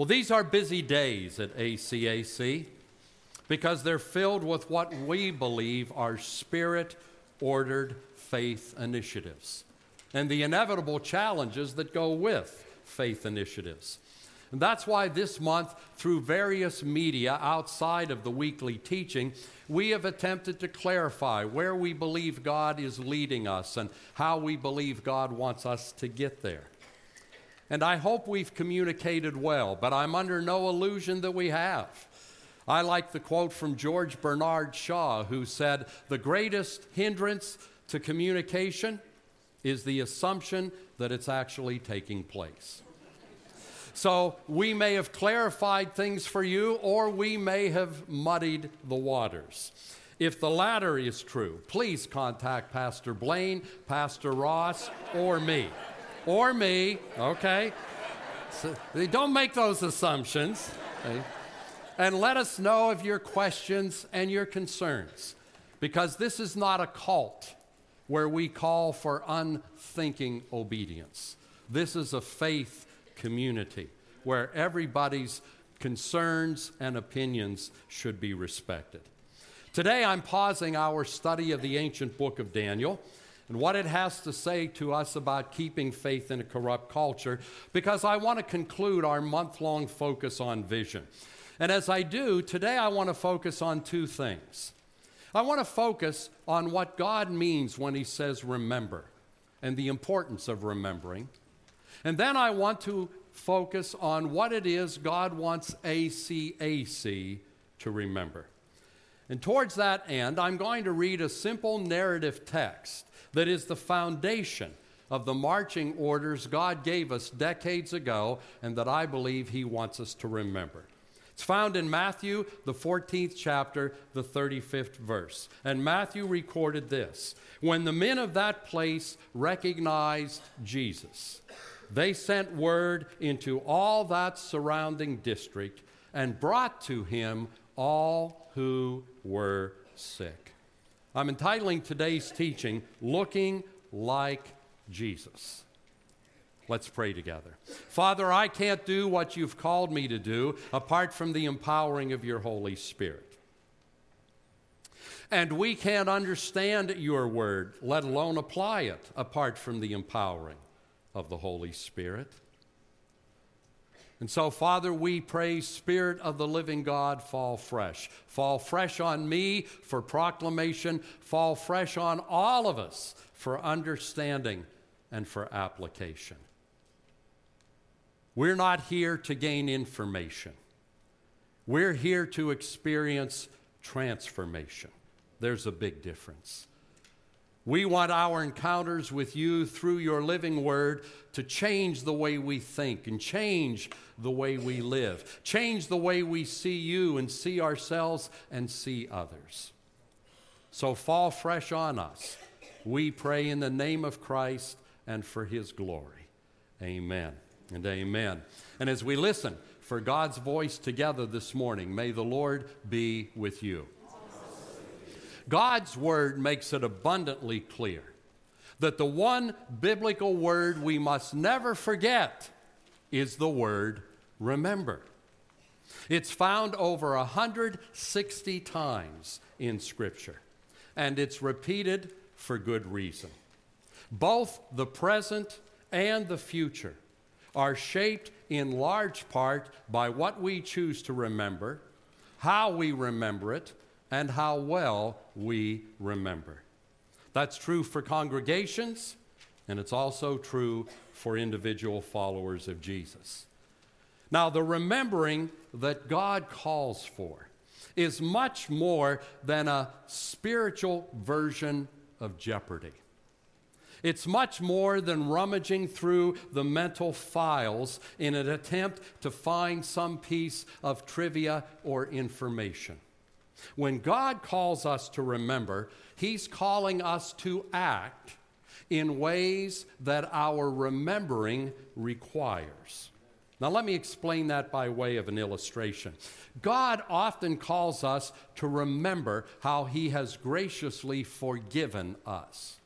Well, these are busy days at ACAC because they're filled with what we believe are spirit ordered faith initiatives and the inevitable challenges that go with faith initiatives. And that's why this month, through various media outside of the weekly teaching, we have attempted to clarify where we believe God is leading us and how we believe God wants us to get there. And I hope we've communicated well, but I'm under no illusion that we have. I like the quote from George Bernard Shaw, who said, The greatest hindrance to communication is the assumption that it's actually taking place. So we may have clarified things for you, or we may have muddied the waters. If the latter is true, please contact Pastor Blaine, Pastor Ross, or me. Or me, okay? So, don't make those assumptions. Okay? And let us know of your questions and your concerns, because this is not a cult where we call for unthinking obedience. This is a faith community where everybody's concerns and opinions should be respected. Today, I'm pausing our study of the ancient book of Daniel and what it has to say to us about keeping faith in a corrupt culture because I want to conclude our month long focus on vision. And as I do, today I want to focus on two things. I want to focus on what God means when He says remember and the importance of remembering. And then I want to focus on what it is God wants ACAC to remember. And towards that end, I'm going to read a simple narrative text that is the foundation of the marching orders God gave us decades ago and that I believe He wants us to remember. It's found in Matthew, the 14th chapter, the 35th verse. And Matthew recorded this When the men of that place recognized Jesus, they sent word into all that surrounding district and brought to him all who were sick. I'm entitling today's teaching, Looking Like Jesus. Let's pray together. Father, I can't do what you've called me to do apart from the empowering of your Holy Spirit. And we can't understand your word, let alone apply it, apart from the empowering of the Holy Spirit. And so, Father, we pray, Spirit of the living God, fall fresh. Fall fresh on me for proclamation, fall fresh on all of us for understanding and for application. We're not here to gain information, we're here to experience transformation. There's a big difference. We want our encounters with you through your living word to change the way we think and change the way we live, change the way we see you and see ourselves and see others. So fall fresh on us. We pray in the name of Christ and for his glory. Amen and amen. And as we listen for God's voice together this morning, may the Lord be with you. God's word makes it abundantly clear that the one biblical word we must never forget is the word remember. It's found over 160 times in Scripture, and it's repeated for good reason. Both the present and the future are shaped in large part by what we choose to remember, how we remember it, and how well we remember. That's true for congregations, and it's also true for individual followers of Jesus. Now, the remembering that God calls for is much more than a spiritual version of jeopardy. It's much more than rummaging through the mental files in an attempt to find some piece of trivia or information. When God calls us to remember, He's calling us to act in ways that our remembering requires. Now, let me explain that by way of an illustration. God often calls us to remember how He has graciously forgiven us.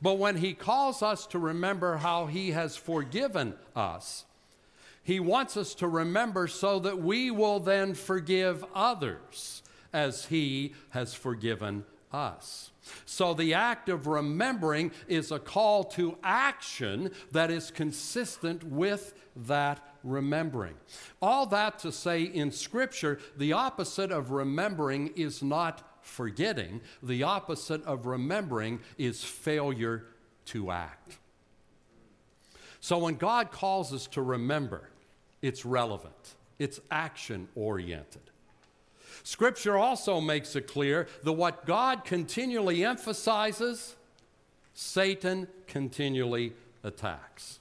But when He calls us to remember how He has forgiven us, He wants us to remember so that we will then forgive others as He has forgiven us. So the act of remembering is a call to action that is consistent with that remembering. All that to say in Scripture, the opposite of remembering is not forgetting, the opposite of remembering is failure to act. So when God calls us to remember, it's relevant, it's action oriented. Scripture also makes it clear that what God continually emphasizes, Satan continually attacks.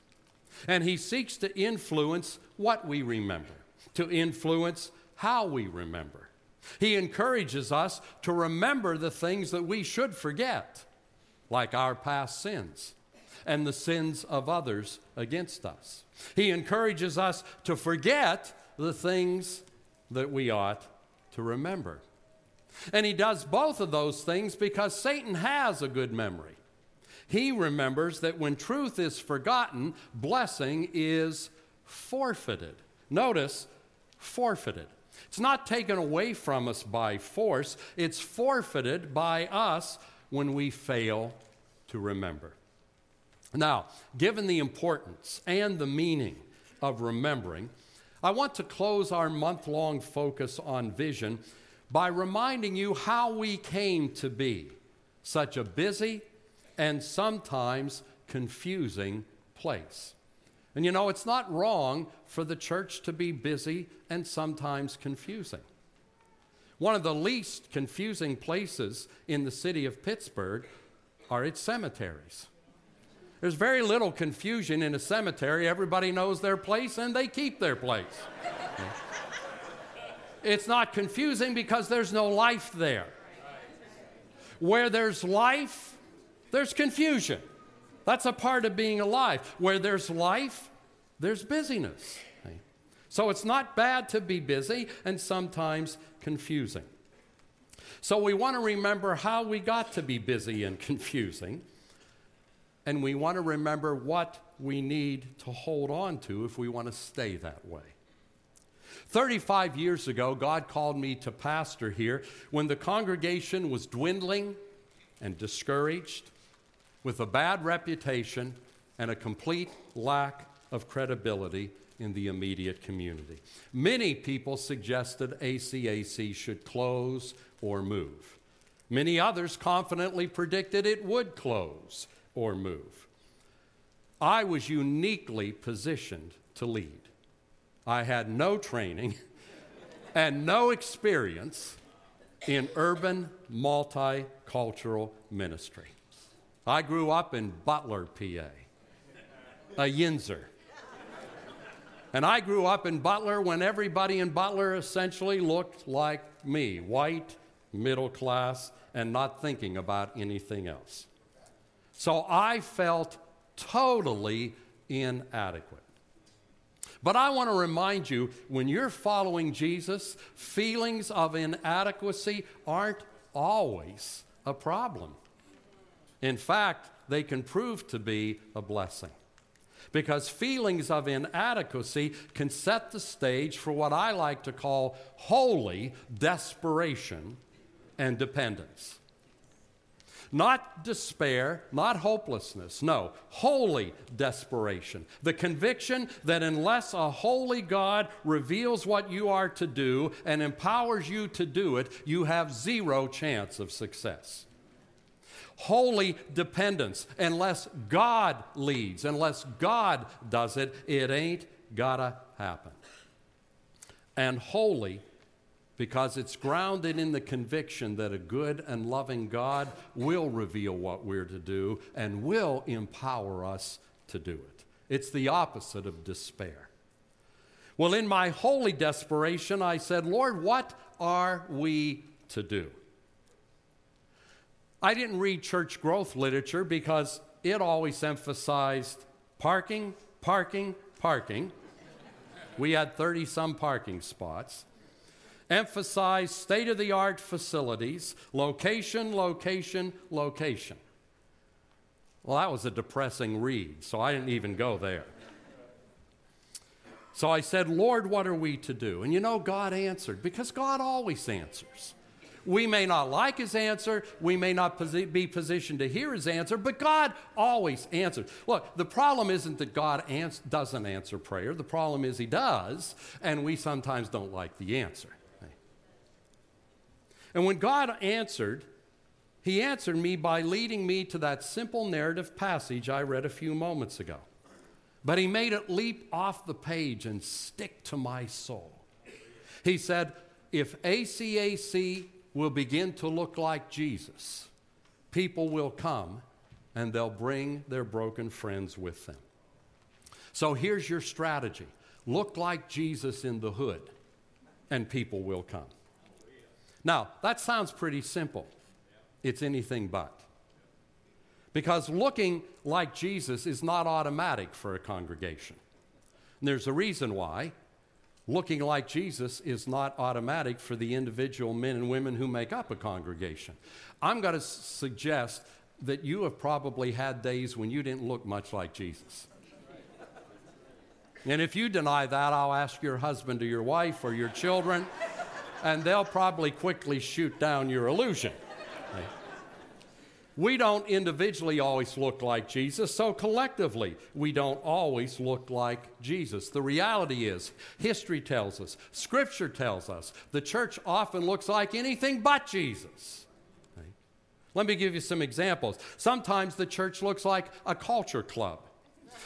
And he seeks to influence what we remember, to influence how we remember. He encourages us to remember the things that we should forget, like our past sins and the sins of others against us. He encourages us to forget the things that we ought to remember. And he does both of those things because Satan has a good memory. He remembers that when truth is forgotten, blessing is forfeited. Notice, forfeited. It's not taken away from us by force, it's forfeited by us when we fail to remember. Now, given the importance and the meaning of remembering, I want to close our month long focus on vision by reminding you how we came to be such a busy and sometimes confusing place. And you know, it's not wrong for the church to be busy and sometimes confusing. One of the least confusing places in the city of Pittsburgh are its cemeteries. There's very little confusion in a cemetery. Everybody knows their place and they keep their place. it's not confusing because there's no life there. Where there's life, there's confusion. That's a part of being alive. Where there's life, there's busyness. So it's not bad to be busy and sometimes confusing. So we want to remember how we got to be busy and confusing and we want to remember what we need to hold on to if we want to stay that way. 35 years ago, God called me to pastor here when the congregation was dwindling and discouraged, with a bad reputation and a complete lack of credibility in the immediate community. Many people suggested ACAC should close or move. Many others confidently predicted it would close or move. I was uniquely positioned to lead. I had no training and no experience in urban multicultural ministry. I grew up in Butler, PA, a Yinzer. And I grew up in Butler when everybody in Butler essentially looked like me white, middle class, and not thinking about anything else. So I felt totally inadequate. But I want to remind you when you're following Jesus, feelings of inadequacy aren't always a problem. In fact, they can prove to be a blessing. Because feelings of inadequacy can set the stage for what I like to call holy desperation and dependence. Not despair, not hopelessness. No, holy desperation. The conviction that unless a holy God reveals what you are to do and empowers you to do it, you have zero chance of success. Holy dependence. Unless God leads, unless God does it, it ain't gotta happen. And holy because it's grounded in the conviction that a good and loving God will reveal what we're to do and will empower us to do it. It's the opposite of despair. Well, in my holy desperation, I said, Lord, what are we to do? I didn't read church growth literature because it always emphasized parking, parking, parking. We had 30 some parking spots emphasize state of the art facilities, location, location, location. Well, that was a depressing read, so I didn't even go there. So I said, Lord, what are we to do? And you know, God answered because God always answers. We may not like his answer, we may not posi- be positioned to hear his answer, but God always answers. Look, the problem isn't that God ans- doesn't answer prayer, the problem is he does, and we sometimes don't like the answer. And when God answered, he answered me by leading me to that simple narrative passage I read a few moments ago. But he made it leap off the page and stick to my soul. He said, If ACAC will begin to look like Jesus, people will come and they'll bring their broken friends with them. So here's your strategy look like Jesus in the hood, and people will come. Now, that sounds pretty simple. It's anything but. Because looking like Jesus is not automatic for a congregation. And there's a reason why looking like Jesus is not automatic for the individual men and women who make up a congregation. I'm going to suggest that you have probably had days when you didn't look much like Jesus. And if you deny that, I'll ask your husband or your wife or your children and they'll probably quickly shoot down your illusion. We don't individually always look like Jesus, so collectively, we don't always look like Jesus. The reality is, history tells us, Scripture tells us, the church often looks like anything but Jesus. Let me give you some examples. Sometimes the church looks like a culture club,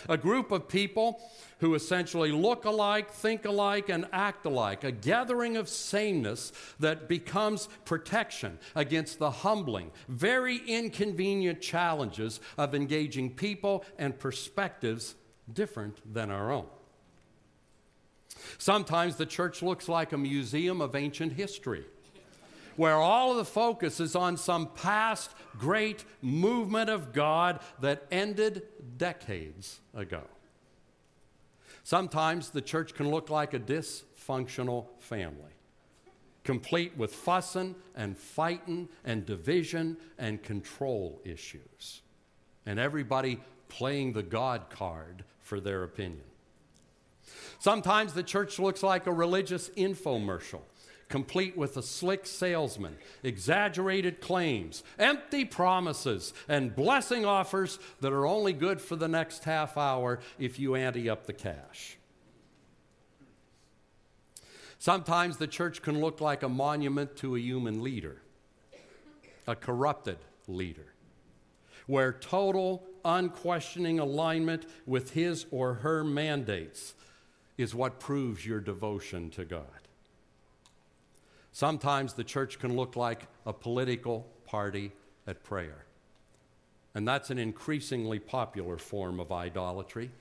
a group of people who essentially look alike, think alike, and act alike, a gathering of sameness that becomes protection against the humbling, very inconvenient challenges of engaging people and perspectives different than our own. Sometimes the church looks like a museum of ancient history where all of the focus is on some past great movement of God that ended decades ago. Sometimes the church can look like a dysfunctional family, complete with fussing and fighting and division and control issues, and everybody playing the God card for their opinion. Sometimes the church looks like a religious infomercial complete with a slick salesman, exaggerated claims, empty promises, and blessing offers that are only good for the next half hour if you ante up the cash. Sometimes the church can look like a monument to a human leader, a corrupted leader, where total, unquestioning alignment with his or her mandates is what proves your devotion to God. Sometimes the church can look like a political party at prayer. And that's an increasingly popular form of idolatry.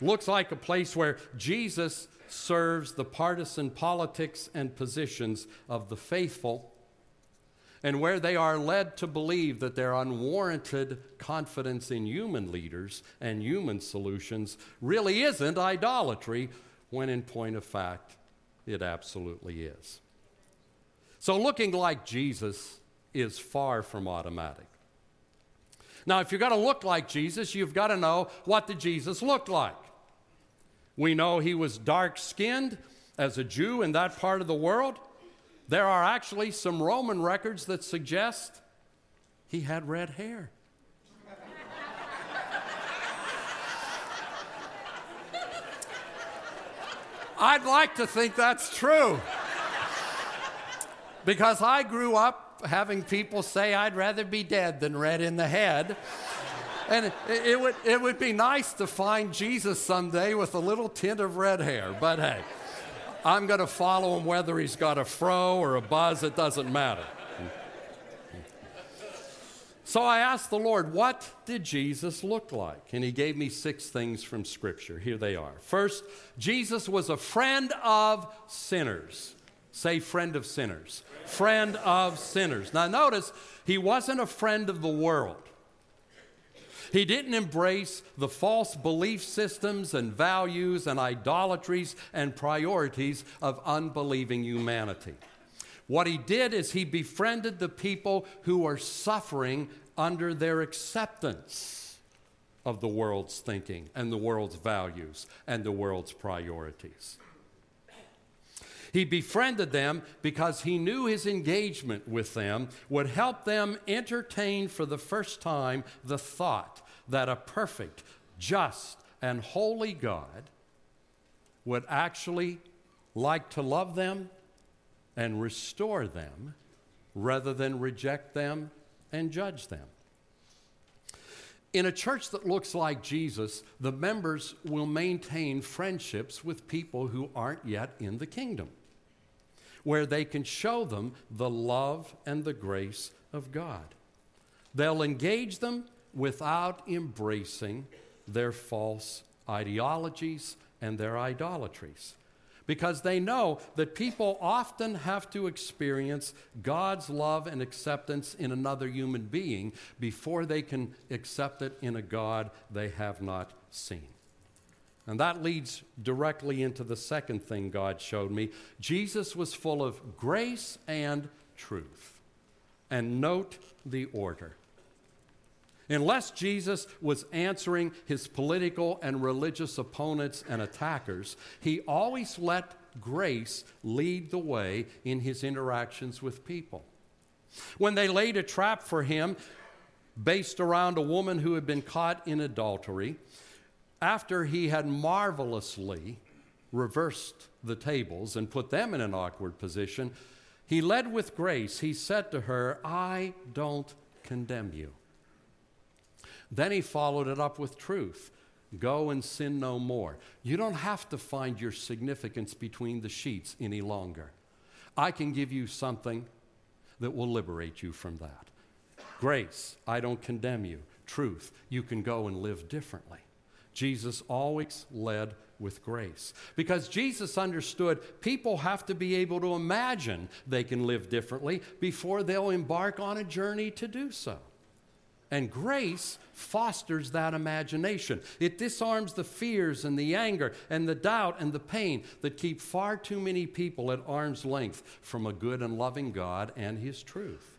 Looks like a place where Jesus serves the partisan politics and positions of the faithful, and where they are led to believe that their unwarranted confidence in human leaders and human solutions really isn't idolatry, when in point of fact, it absolutely is. So, looking like Jesus is far from automatic. Now, if you're going to look like Jesus, you've got to know what did Jesus look like. We know he was dark skinned as a Jew in that part of the world. There are actually some Roman records that suggest he had red hair. I'd like to think that's true because I grew up having people say I'd rather be dead than red in the head. And it, it, would, it would be nice to find Jesus someday with a little tint of red hair, but hey, I'm going to follow him whether he's got a fro or a buzz, it doesn't matter. So I asked the Lord, what did Jesus look like? And he gave me six things from Scripture. Here they are. First, Jesus was a friend of sinners. Say, friend of sinners. Friend of sinners. Now, notice, he wasn't a friend of the world. He didn't embrace the false belief systems and values and idolatries and priorities of unbelieving humanity. What he did is he befriended the people who are suffering under their acceptance. of the world's thinking and the world's values and the world's priorities. He befriended them because he knew his engagement with them would help them entertain for the first time the thought that a perfect, just, and holy God would actually like to love them and restore them rather than reject them and judge them. In a church that looks like Jesus, the members will maintain friendships with people who aren't yet in the kingdom where they can show them the love and the grace of God. They'll engage them without embracing their false ideologies and their idolatries. Because they know that people often have to experience God's love and acceptance in another human being before they can accept it in a God they have not seen. And that leads directly into the second thing God showed me. Jesus was full of grace and truth. And note the order. Unless Jesus was answering his political and religious opponents and attackers, he always let grace lead the way in his interactions with people. When they laid a trap for him based around a woman who had been caught in adultery, after he had marvelously reversed the tables and put them in an awkward position, he led with grace. He said to her, I don't condemn you. Then he followed it up with truth. Go and sin no more. You don't have to find your significance between the sheets any longer. I can give you something that will liberate you from that. Grace, I don't condemn you. Truth, you can go and live differently. Jesus always led with grace. Because Jesus understood people have to be able to imagine they can live differently before they'll embark on a journey to do so. And grace fosters that imagination. It disarms the fears and the anger and the doubt and the pain that keep far too many people at arm's length from a good and loving God and His truth.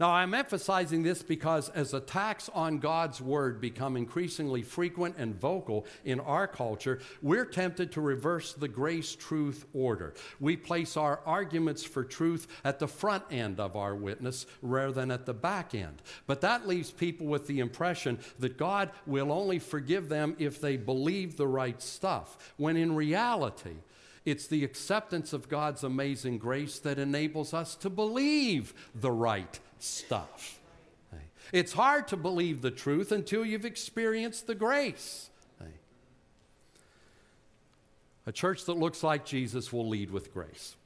Now, I'm emphasizing this because as attacks on God's word become increasingly frequent and vocal in our culture, we're tempted to reverse the grace truth order. We place our arguments for truth at the front end of our witness rather than at the back end. But that leaves people with the impression that God will only forgive them if they believe the right stuff, when in reality, it's the acceptance of God's amazing grace that enables us to believe the right stuff. It's hard to believe the truth until you've experienced the grace. A church that looks like Jesus will lead with grace.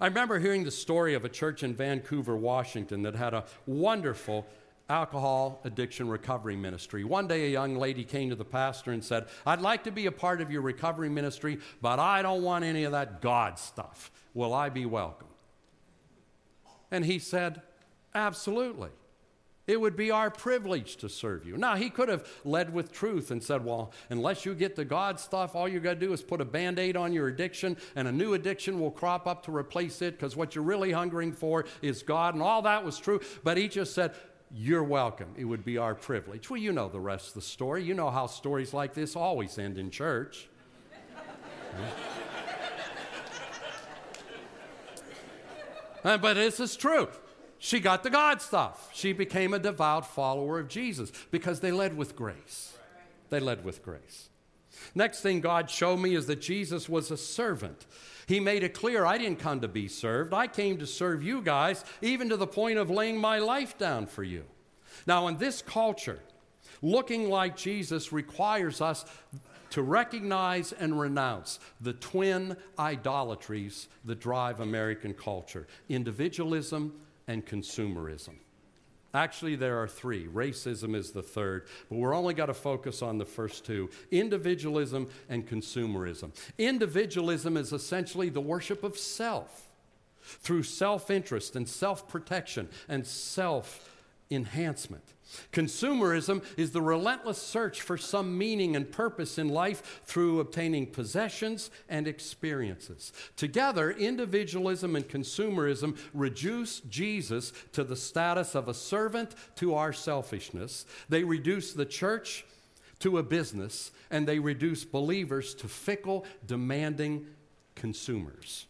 I remember hearing the story of a church in Vancouver, Washington that had a wonderful alcohol addiction recovery ministry. One day, a young lady came to the pastor and said, I'd like to be a part of your recovery ministry, but I don't want any of that God stuff. Will I be welcome? And he said, Absolutely. It would be our privilege to serve you. Now, he could have led with truth and said, Well, unless you get the God stuff, all you got to do is put a band aid on your addiction, and a new addiction will crop up to replace it because what you're really hungering for is God. And all that was true. But he just said, You're welcome. It would be our privilege. Well, you know the rest of the story. You know how stories like this always end in church. but this is true. She got the God stuff. She became a devout follower of Jesus because they led with grace. They led with grace. Next thing God showed me is that Jesus was a servant. He made it clear I didn't come to be served. I came to serve you guys, even to the point of laying my life down for you. Now, in this culture, looking like Jesus requires us to recognize and renounce the twin idolatries that drive American culture individualism and consumerism. Actually, there are three. Racism is the third, but we're only got to focus on the first two individualism and consumerism. Individualism is essentially the worship of self through self interest and self protection and self enhancement. Consumerism is the relentless search for some meaning and purpose in life through obtaining possessions and experiences. Together, individualism and consumerism reduce Jesus to the status of a servant to our selfishness. They reduce the church to a business, and they reduce believers to fickle, demanding consumers.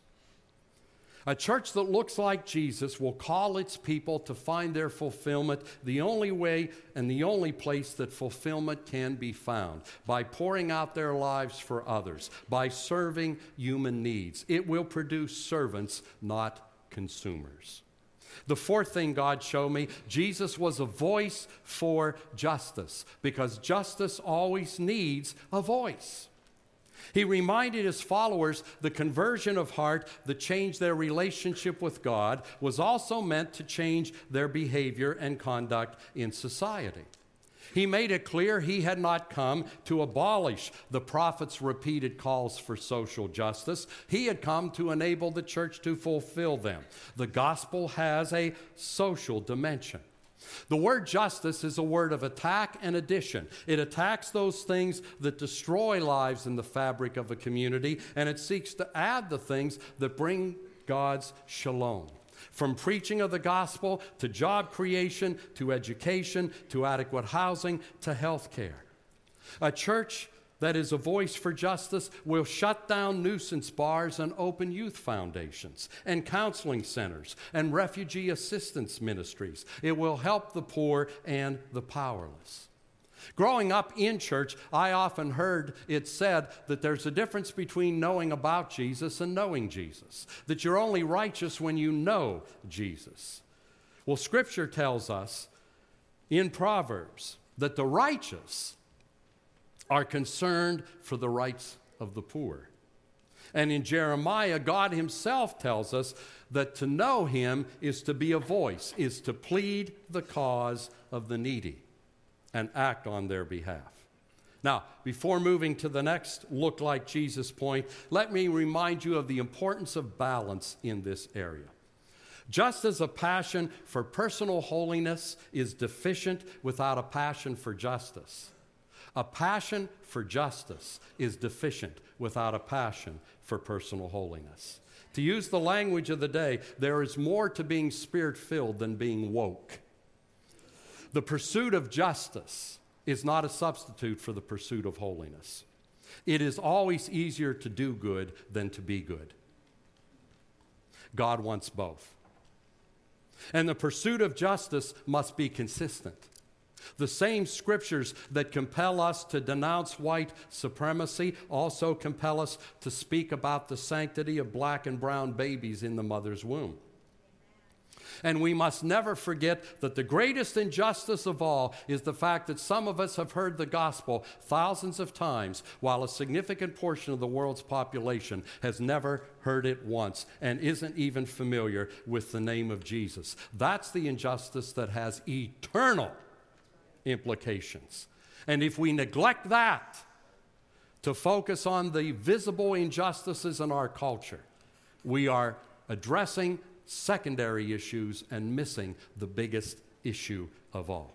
A church that looks like Jesus will call its people to find their fulfillment the only way and the only place that fulfillment can be found by pouring out their lives for others, by serving human needs. It will produce servants, not consumers. The fourth thing God showed me Jesus was a voice for justice because justice always needs a voice. He reminded his followers the conversion of heart the change their relationship with God was also meant to change their behavior and conduct in society. He made it clear he had not come to abolish the prophet's repeated calls for social justice. He had come to enable the church to fulfill them. The gospel has a social dimension. The word justice is a word of attack and addition. It attacks those things that destroy lives in the fabric of a community, and it seeks to add the things that bring God's shalom. From preaching of the gospel to job creation to education to adequate housing to health care. A church that is a voice for justice, will shut down nuisance bars and open youth foundations and counseling centers and refugee assistance ministries. It will help the poor and the powerless. Growing up in church, I often heard it said that there's a difference between knowing about Jesus and knowing Jesus, that you're only righteous when you know Jesus. Well, Scripture tells us in Proverbs that the righteous are concerned for the rights of the poor. And in Jeremiah, God Himself tells us that to know Him is to be a voice, is to plead the cause of the needy and act on their behalf. Now, before moving to the next look like Jesus point, let me remind you of the importance of balance in this area. Just as a passion for personal holiness is deficient without a passion for justice, a passion for justice is deficient without a passion for personal holiness. To use the language of the day, there is more to being spirit filled than being woke. The pursuit of justice is not a substitute for the pursuit of holiness. It is always easier to do good than to be good. God wants both. And the pursuit of justice must be consistent. The same scriptures that compel us to denounce white supremacy also compel us to speak about the sanctity of black and brown babies in the mother's womb. And we must never forget that the greatest injustice of all is the fact that some of us have heard the gospel thousands of times, while a significant portion of the world's population has never heard it once and isn't even familiar with the name of Jesus. That's the injustice that has eternal implications. And if we neglect that to focus on the visible injustices in our culture, we are addressing secondary issues and missing the biggest issue of all.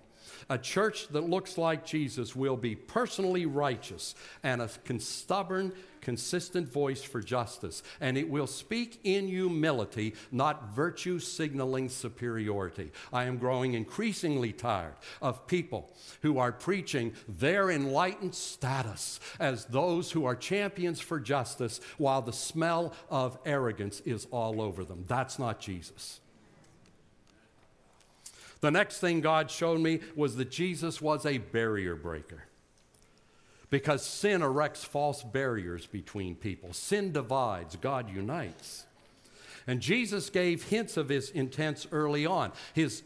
A church that looks like Jesus will be personally righteous and a stubborn, consistent voice for justice. And it will speak in humility, not virtue signaling superiority. I am growing increasingly tired of people who are preaching their enlightened status as those who are champions for justice while the smell of arrogance is all over them. That's not Jesus. The next thing God showed me was that Jesus was a barrier breaker. Because sin erects false barriers between people. Sin divides, God unites. And Jesus gave hints of his intents early on. His,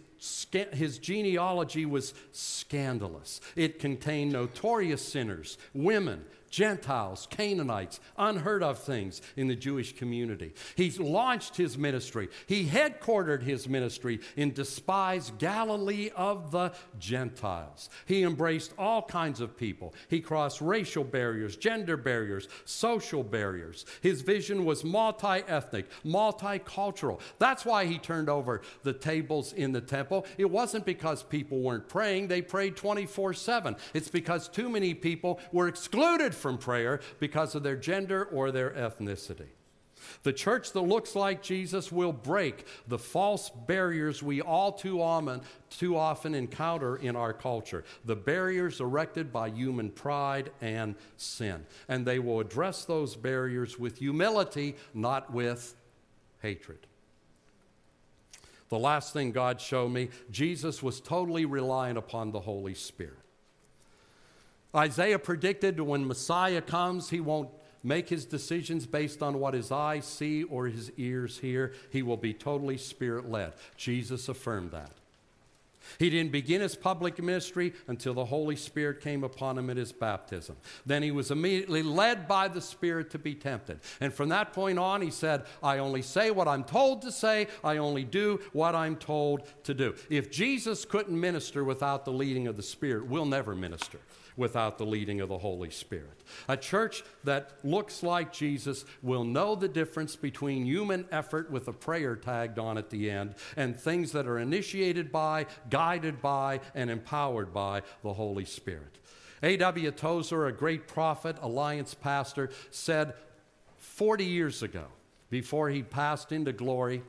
his genealogy was scandalous. It contained notorious sinners, women, Gentiles, Canaanites, unheard of things in the Jewish community. He's launched his ministry. He headquartered his ministry in despised Galilee of the Gentiles. He embraced all kinds of people. He crossed racial barriers, gender barriers, social barriers. His vision was multi ethnic, multicultural. That's why he turned over the tables in the temple. It wasn't because people weren't praying, they prayed 24 7. It's because too many people were excluded from prayer because of their gender or their ethnicity. The church that looks like Jesus will break the false barriers we all too often, too often encounter in our culture, the barriers erected by human pride and sin. And they will address those barriers with humility, not with hatred. The last thing God showed me, Jesus was totally reliant upon the Holy Spirit. Isaiah predicted that when Messiah comes, he won't make his decisions based on what his eyes see or his ears hear. He will be totally spirit led. Jesus affirmed that. He didn't begin his public ministry until the Holy Spirit came upon him at his baptism. Then he was immediately led by the Spirit to be tempted. And from that point on, he said, I only say what I'm told to say, I only do what I'm told to do. If Jesus couldn't minister without the leading of the Spirit, we'll never minister without the leading of the Holy Spirit. A church that looks like Jesus will know the difference between human effort with a prayer tagged on at the end and things that are initiated by, guided by, and empowered by the Holy Spirit. A.W. Tozer, a great prophet, alliance pastor, said 40 years ago, before he passed into glory,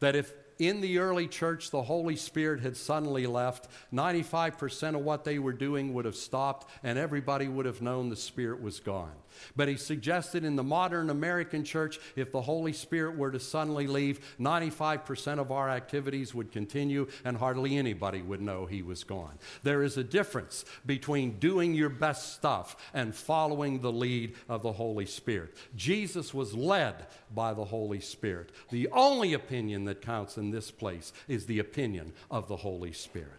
that if in the early church, the Holy Spirit had suddenly left. 95% of what they were doing would have stopped, and everybody would have known the Spirit was gone. But he suggested in the modern American church, if the Holy Spirit were to suddenly leave, 95% of our activities would continue and hardly anybody would know he was gone. There is a difference between doing your best stuff and following the lead of the Holy Spirit. Jesus was led by the Holy Spirit. The only opinion that counts in this place is the opinion of the Holy Spirit.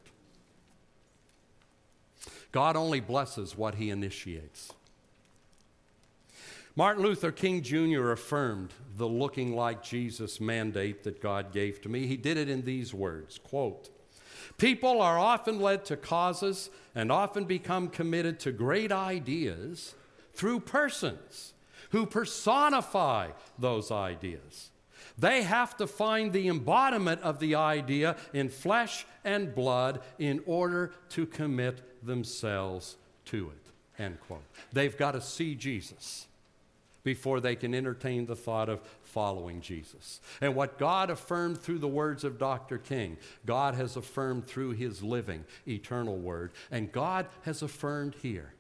God only blesses what he initiates. Martin Luther King Jr. affirmed the looking like Jesus mandate that God gave to me. He did it in these words quote, People are often led to causes and often become committed to great ideas through persons who personify those ideas. They have to find the embodiment of the idea in flesh and blood in order to commit themselves to it. End quote. They've got to see Jesus before they can entertain the thought of following Jesus. And what God affirmed through the words of Dr. King, God has affirmed through his living, eternal word. And God has affirmed here.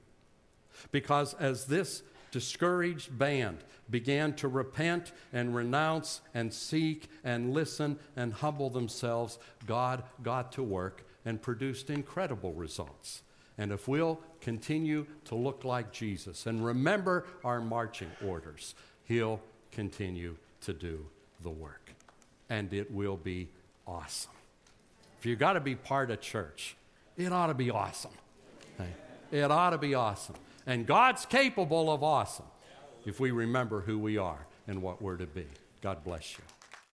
Because as this discouraged band began to repent and renounce and seek and listen and humble themselves, God got to work and produced incredible results. And if we'll continue to look like Jesus and remember our marching orders, He'll continue to do the work. And it will be awesome. If you've got to be part of church, it ought to be awesome. It ought to be awesome. And God's capable of awesome if we remember who we are and what we're to be. God bless you.